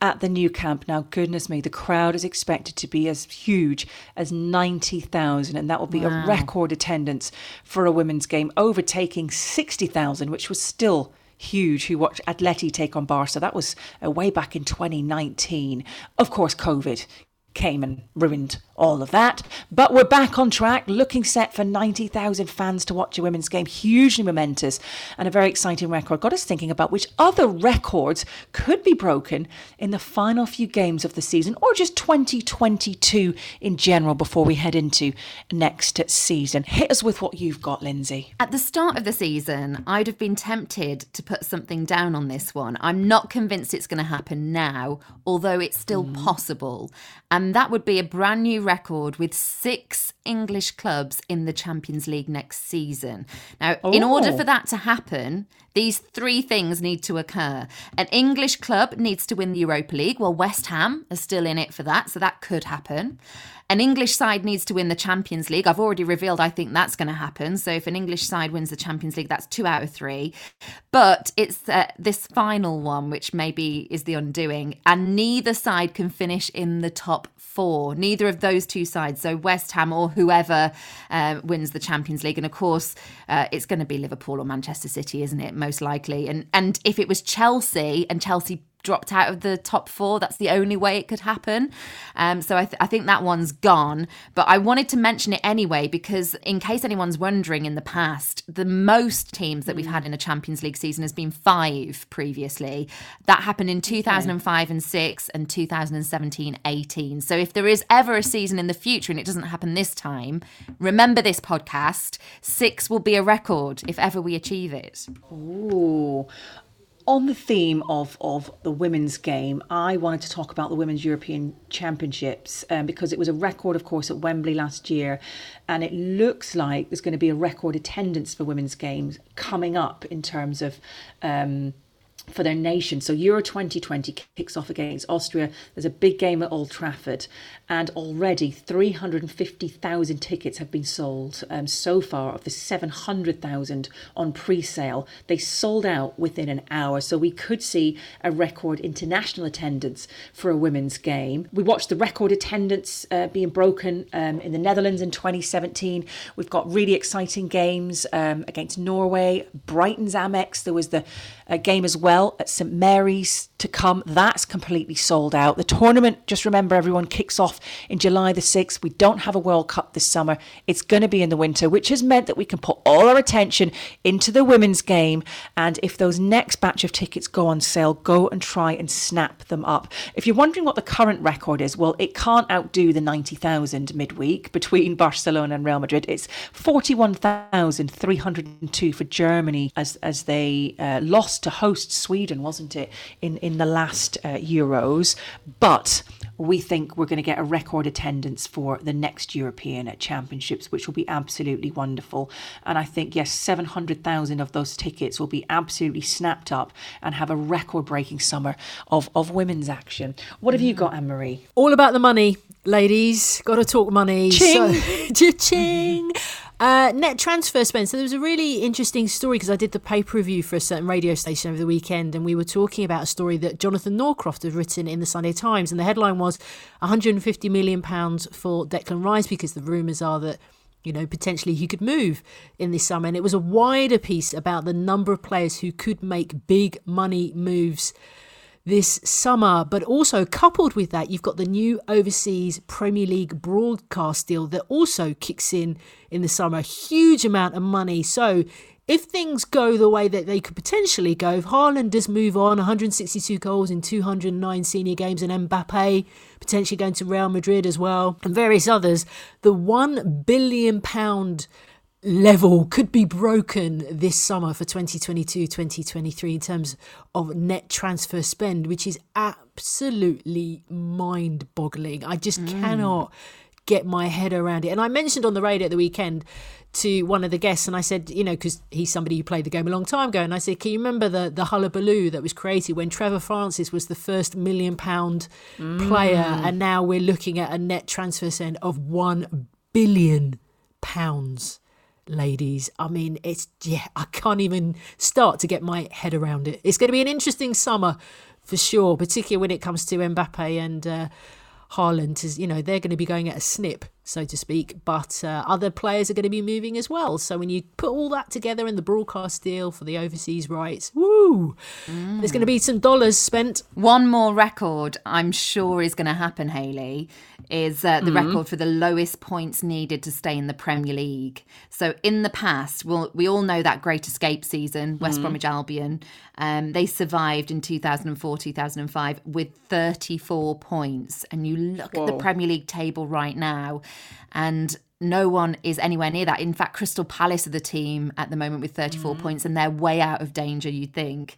at the Nou Camp. Now, goodness me, the crowd is expected to be as huge as 90,000, and that will be a record attendance for a women's game, overtaking 60,000, which was still huge who watched Atleti take on Barca. That was uh, way back in 2019. Of course, COVID came and ruined all of that. But we're back on track, looking set for 90,000 fans to watch a women's game. Hugely momentous and a very exciting record. Got us thinking about which other records could be broken in the final few games of the season or just 2022 in general before we head into next season. Hit us with what you've got, Lynsey. At the start of the season, I'd have been tempted to put something down on this one. I'm not convinced it's going to happen now, although it's still mm. possible. And that would be a brand new record with six English clubs in the Champions League next season. Now, in order Oh. for that to happen, these three things need to occur. An English club needs to win the Europa League. Well, West Ham are still in it for that, so that could happen. An English side needs to win the Champions League. I've already revealed I think that's going to happen. So if an English side wins the Champions League, that's two out of three. But it's uh, this final one, which maybe is the undoing. And neither side can finish in the top four. Neither of those two sides, so West Ham or whoever uh, wins the Champions League. And of course, uh, it's going to be Liverpool or Manchester City, isn't it? Most likely. And and if it was Chelsea and Chelsea dropped out of the top four. That's the only way it could happen. Um, so I, th- I think that one's gone. But I wanted to mention it anyway because, in case anyone's wondering, in the past, the most teams that we've had in a Champions League season has been five previously. That happened in 2005 and 6 and 2017 18. So if there is ever a season in the future and it doesn't happen this time, remember this podcast. Six will be a record if ever we achieve it. Ooh. On the theme of, of the women's game, I wanted to talk about the Women's European Championships um, because it was a record, of course, at Wembley last year. And it looks like there's going to be a record attendance for women's games coming up in terms of um, for their nation. So Euro 2020 kicks off against Austria. There's a big game at Old Trafford, and already 350,000 tickets have been sold um, so far of the 700,000 on pre-sale. They sold out within an hour, so we could see a record international attendance for a women's game. We watched the record attendance uh, being broken um, in the Netherlands in 2017. We've got really exciting games um, against Norway, Brighton's Amex. There was the uh, game as well at St Mary's to come. That's completely sold out. The tournament, just remember, everyone kicks off in July the 6th. We don't have a World Cup this summer. It's going to be in the winter, which has meant that we can put all our attention into the women's game. And if those next batch of tickets go on sale, go and try and snap them up. If you're wondering what the current record is, well, it can't outdo the 90,000 midweek between Barcelona and Real Madrid. It's 41,302 for Germany as, as they uh, lost to host Sweden, wasn't it, in, in the last uh, Euros. But we think we're going to get a record attendance for the next European Championships, which will be absolutely wonderful. And I think, yes, 700,000 of those tickets will be absolutely snapped up and have a record breaking summer of, of women's action. What have you got, Anne Marie? All about the money, ladies. Got to talk money. Ching. So, ching. Uh, net transfer spend. So there was a really interesting story because I did the paper review for a certain radio station over the weekend, and we were talking about a story that Jonathan Northcroft had written in the Sunday Times, and the headline was 150 million pounds for Declan Rice because the rumours are that you know, potentially he could move in this summer. And it was a wider piece about the number of players who could make big money moves this summer. But also, coupled with that, you've got the new overseas Premier League broadcast deal that also kicks in in the summer. Huge amount of money. So, if things go the way that they could potentially go, if Haaland does move on, 162 goals in 209 senior games, and Mbappe potentially going to Real Madrid as well, and various others, the one billion pound level could be broken this summer for 2022 2023 in terms of net transfer spend, which is absolutely mind boggling. I just mm. cannot get my head around it. And I mentioned on the radio at the weekend to one of the guests, and I said, you know, because he's somebody who played the game a long time ago, and I said, can you remember the the hullabaloo that was created when Trevor Francis was the first million pound player, mm. and now we're looking at a net transfer spend of one billion pounds. Ladies, I mean, it's yeah, I can't even start to get my head around it. It's going to be an interesting summer for sure, particularly when it comes to Mbappe and uh, Haaland. You know they're going to be going at a snip, so to speak, but uh, other players are going to be moving as well. So when you put all that together in the broadcast deal for the overseas rights, woo, there's going to be some dollars spent. One more record I'm sure is going to happen, Hayley, is uh, the record for the lowest points needed to stay in the Premier League. So in the past, we'll, we all know that Great Escape season, West Bromwich Albion, um, they survived in 2004, 2005 with 34 points. And you look at the Premier League table right now, and no one is anywhere near that. In fact, Crystal Palace are the team at the moment with 34 points, and they're way out of danger, you'd think.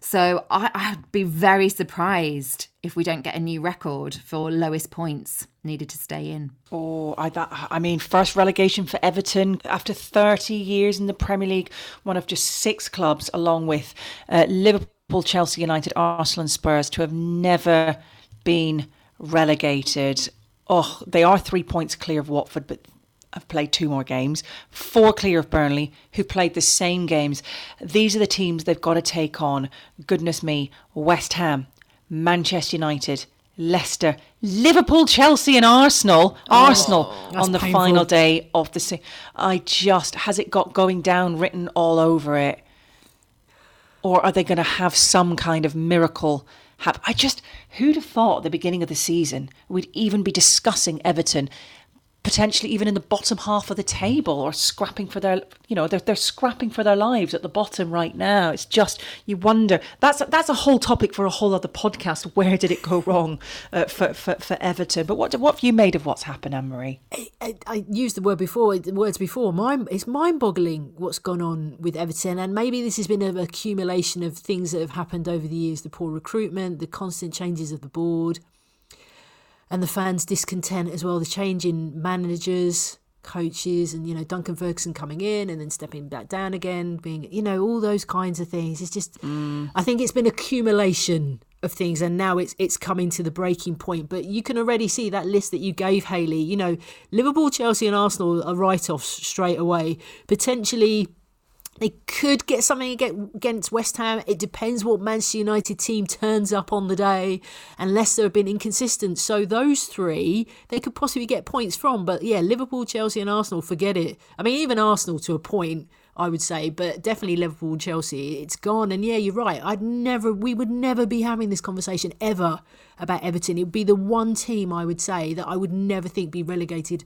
So I, I'd be very surprised if we don't get a new record for lowest points needed to stay in. Oh, I, that, I mean, first relegation for Everton after 30 years in the Premier League, one of just six clubs, along with uh, Liverpool, Chelsea United, Arsenal, and Spurs, to have never been relegated. Oh, they are three points clear of Watford, but have played two more games. Four clear of Burnley, who played the same games. These are the teams they've got to take on. Goodness me, West Ham, Manchester United, Leicester, Liverpool, Chelsea, and Arsenal. Oh, Arsenal on the painful. final day of the. Se- I just has it got going down written all over it, or are they going to have some kind of miracle? Have I just who'd have thought at the beginning of the season we'd even be discussing Everton potentially even in the bottom half of the table or scrapping for their you know they're, they're scrapping for their lives at the bottom right now. It's just you wonder. That's that's a whole topic for a whole other podcast. Where did it go wrong uh, for, for for everton? But what what have you made of what's happened anne-marie? I, I used the word before, the words before. Mind, it's mind-boggling what's gone on with Everton, and maybe this has been an accumulation of things that have happened over the years: the poor recruitment, the constant changes of the board, and the fans' discontent as well. The change in managers, coaches and you know Duncan Ferguson coming in and then stepping back down again being you know all those kinds of things. It's just mm. I think it's been accumulation of things and now it's it's coming to the breaking point. But you can already see that list that you gave Hayley you know Liverpool Chelsea and Arsenal are write-offs straight away. Potentially they could get something against West Ham. It depends what Manchester United team turns up on the day, unless Leicester have been inconsistent. So those three, they could possibly get points from. But yeah, Liverpool, Chelsea, and Arsenal, forget it. I mean, even Arsenal to a point, I would say, but definitely Liverpool Chelsea, it's gone. And yeah, you're right. I'd never, we would never be having this conversation ever about Everton. It would be the one team I would say that I would never think be relegated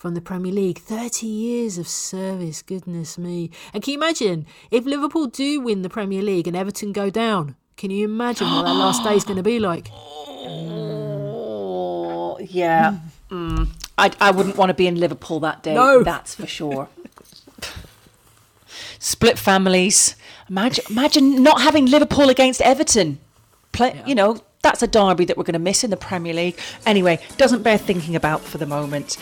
from the Premier League. 30 years of service, goodness me. And can you imagine if Liverpool do win the Premier League and Everton go down? Can you imagine what that last day is going to be like? Oh, yeah. Mm. I, I wouldn't want to be in Liverpool that day. No. That's for sure. Split families. Imagine, imagine not having Liverpool against Everton. Play, You know, that's a derby that we're going to miss in the Premier League. Anyway, doesn't bear thinking about for the moment.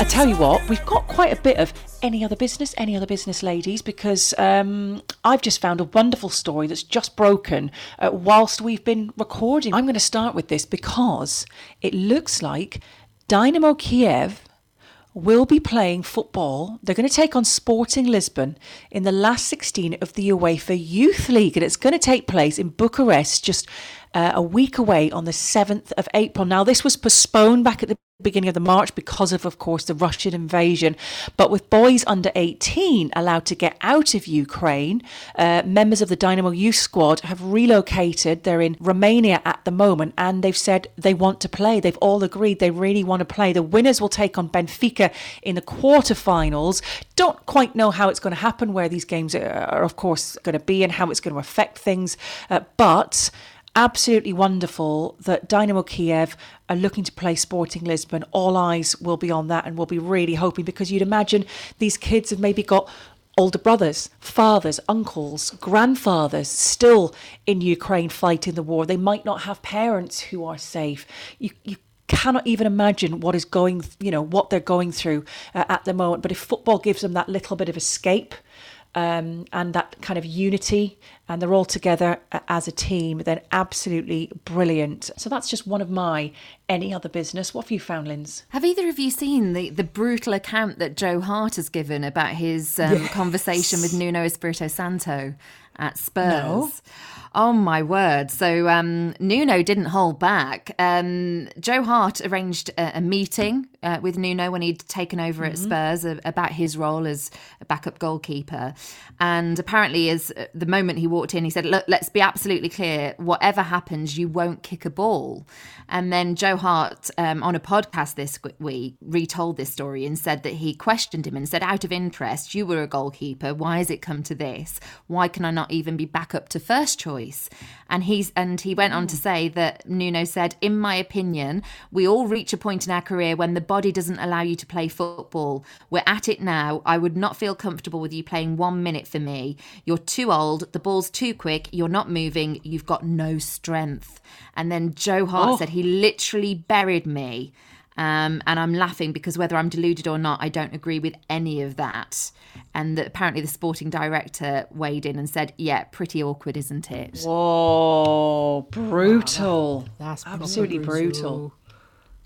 I tell you what, we've got quite a bit of any other business, any other business, ladies, because um, I've just found a wonderful story that's just broken uh, whilst we've been recording. I'm going to start with this because it looks like Dynamo Kiev will be playing football. They're going to take on Sporting Lisbon in the last 16 of the UEFA Youth League, and it's going to take place in Bucharest just uh, a week away on the 7th of April. Now, this was postponed back at the beginning of the March because of, of course, the Russian invasion. But with boys under 18 allowed to get out of Ukraine, uh, members of the Dynamo Youth Squad have relocated. They're in Romania at the moment, and they've said they want to play. They've all agreed they really want to play. The winners will take on Benfica in the quarterfinals. Don't quite know how it's going to happen, where these games are, of course, going to be, and how it's going to affect things. Uh, but absolutely wonderful that Dynamo Kiev are looking to play Sporting Lisbon. All eyes will be on that, and we'll be really hoping because you'd imagine these kids have maybe got older brothers, fathers, uncles, grandfathers still in Ukraine fighting the war. They might not have parents who are safe. You, you cannot even imagine what is going, you know, what they're going through uh, at the moment. But if football gives them that little bit of escape, um, and that kind of unity, and they're all together as a team, then absolutely brilliant. So that's just one of my any other business. What have you found, Linz? Have either of you seen the, the brutal account that Joe Hart has given about his um, conversation with Nuno Espirito Santo at Spurs? No. Oh my word! So um, Nuno didn't hold back. Um, Joe Hart arranged a, a meeting uh, with Nuno when he'd taken over at Spurs a, about his role as a backup goalkeeper. And apparently, as uh, the moment he walked in, he said, "Look, let's be absolutely clear. Whatever happens, you won't kick a ball." And then Joe Hart, um, on a podcast this week, retold this story and said that he questioned him and said, "Out of interest, you were a goalkeeper. Why has it come to this? Why can I not even be back up to first choice?" And he's and he went on to mm. say that Nuno said, "In my opinion, we all reach a point in our career when the body doesn't allow you to play football. We're at it now. I would not feel comfortable with you playing one minute for me. You're too old. The ball's too quick. You're not moving. You've got no strength." And then Joe Hart oh. said he literally buried me. Um, and I'm laughing because whether I'm deluded or not, I don't agree with any of that. And that apparently the sporting director weighed in and said, "Yeah, pretty awkward, isn't it?" Whoa, brutal. That's proper absolutely brutal.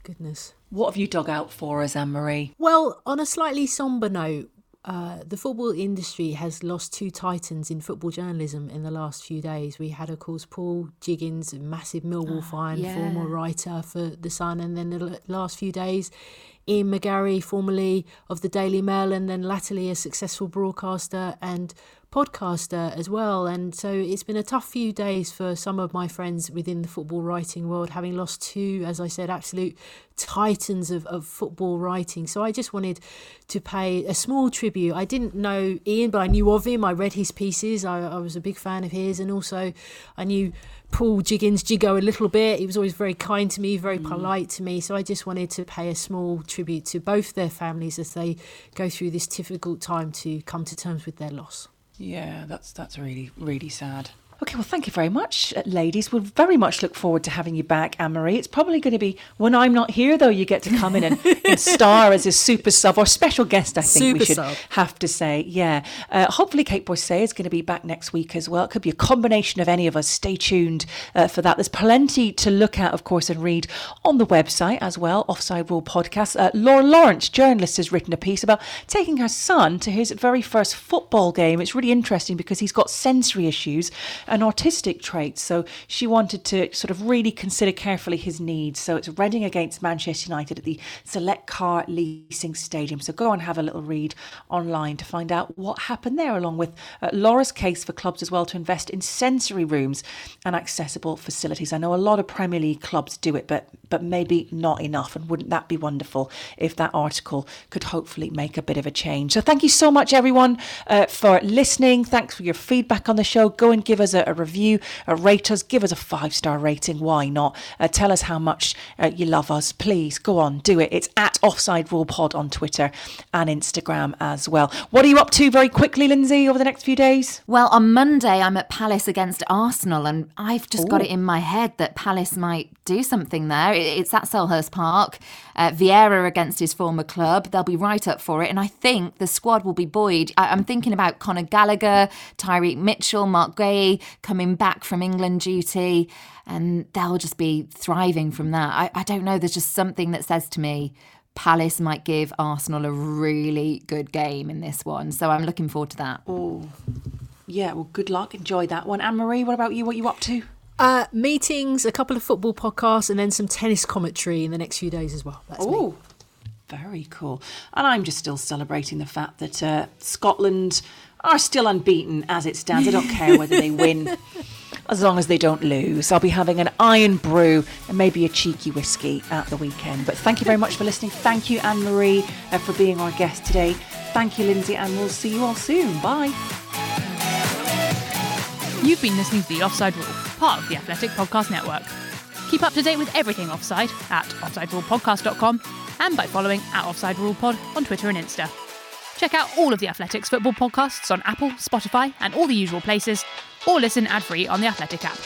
Goodness. What have you dug out for us, Anne Marie? Well, on a slightly somber note, uh, the football industry has lost two titans in football journalism in the last few days. We had, of course, Paul Jiggins, a massive Millwall fan, yeah. former writer for The Sun, and then the last few days, Ian McGarry, formerly of the Daily Mail, and then latterly a successful broadcaster and podcaster as well. And so it's been a tough few days for some of my friends within the football writing world, having lost two, as I said, absolute titans of, of football writing. So I just wanted to pay a small tribute. I didn't know Ian, but I knew of him. I read his pieces. I, I was a big fan of his. And also, I knew Paul Jiggins, Jiggo, a little bit. He was always very kind to me, very mm. polite to me. So I just wanted to pay a small tribute to both their families as they go through this difficult time to come to terms with their loss. Yeah, that's that's really really sad. Okay, well, thank you very much, uh, ladies. We'll very much look forward to having you back, Anne Marie. It's probably going to be when I'm not here, though, you get to come in and, and star as a super sub or special guest, I think we should sub. have to say. Yeah. Uh, hopefully, Kait Borsay is going to be back next week as well. It could be a combination of any of us. Stay tuned uh, for that. There's plenty to look at, of course, and read on the website as well, Offside Rule Podcast. Uh, Laura Lawrence, journalist, has written a piece about taking her son to his very first football game. It's really interesting because he's got sensory issues and autistic trait. So she wanted to sort of really consider carefully his needs. So it's Reading against Manchester United at the Select Car Leasing Stadium. So go and have a little read online to find out what happened there, along with uh, Laura's case for clubs as well to invest in sensory rooms and accessible facilities. I know a lot of Premier League clubs do it, but but maybe not enough. And wouldn't that be wonderful if that article could hopefully make a bit of a change? So thank you so much, everyone, uh, for listening. Thanks for your feedback on the show. Go and give us a, a review, uh, rate us, give us a five star rating. Why not? Uh, tell us how much uh, you love us. Please go on, do it. It's at Offside Rule Pod on Twitter and Instagram as well. What are you up to very quickly, Lynsey, over the next few days? Well, on Monday, I'm at Palace against Arsenal, and I've just got it in my head that Palace might do something there. It's at Selhurst Park. Uh, Vieira against his former club. They'll be right up for it. And I think the squad will be buoyed. I- I'm thinking about Conor Gallagher, Tyrick Mitchell, Marc Guéhi coming back from England duty, and they'll just be thriving from that. I, I don't know. There's just something that says to me, Palace might give Arsenal a really good game in this one. So I'm looking forward to that. Oh, yeah. Well, good luck. Enjoy that one. Anne Marie, what about you? What are you up to? Uh, meetings, a couple of football podcasts, and then some tennis commentary in the next few days as well. That's me. Oh, very cool. And I'm just still celebrating the fact that uh, Scotland are still unbeaten as it stands. I don't care whether they win. As long as they don't lose, I'll be having an Irn-Bru and maybe a cheeky whiskey at the weekend. But thank you very much for listening. Thank you, Anne Marie, uh, for being our guest today. Thank you, Lynsey, and we'll see you all soon. Bye. You've been listening to The Offside Rule, part of the Athletic Podcast Network. Keep up to date with everything offside at offsiderulepodcast.com and by following at Offside Rule Pod on Twitter and Insta. Check out all of the Athletics football podcasts on Apple, Spotify, and all the usual places, or listen ad free on the Athletic app.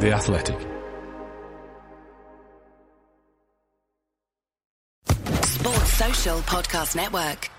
The Athletic. Sports Social Podcast Network.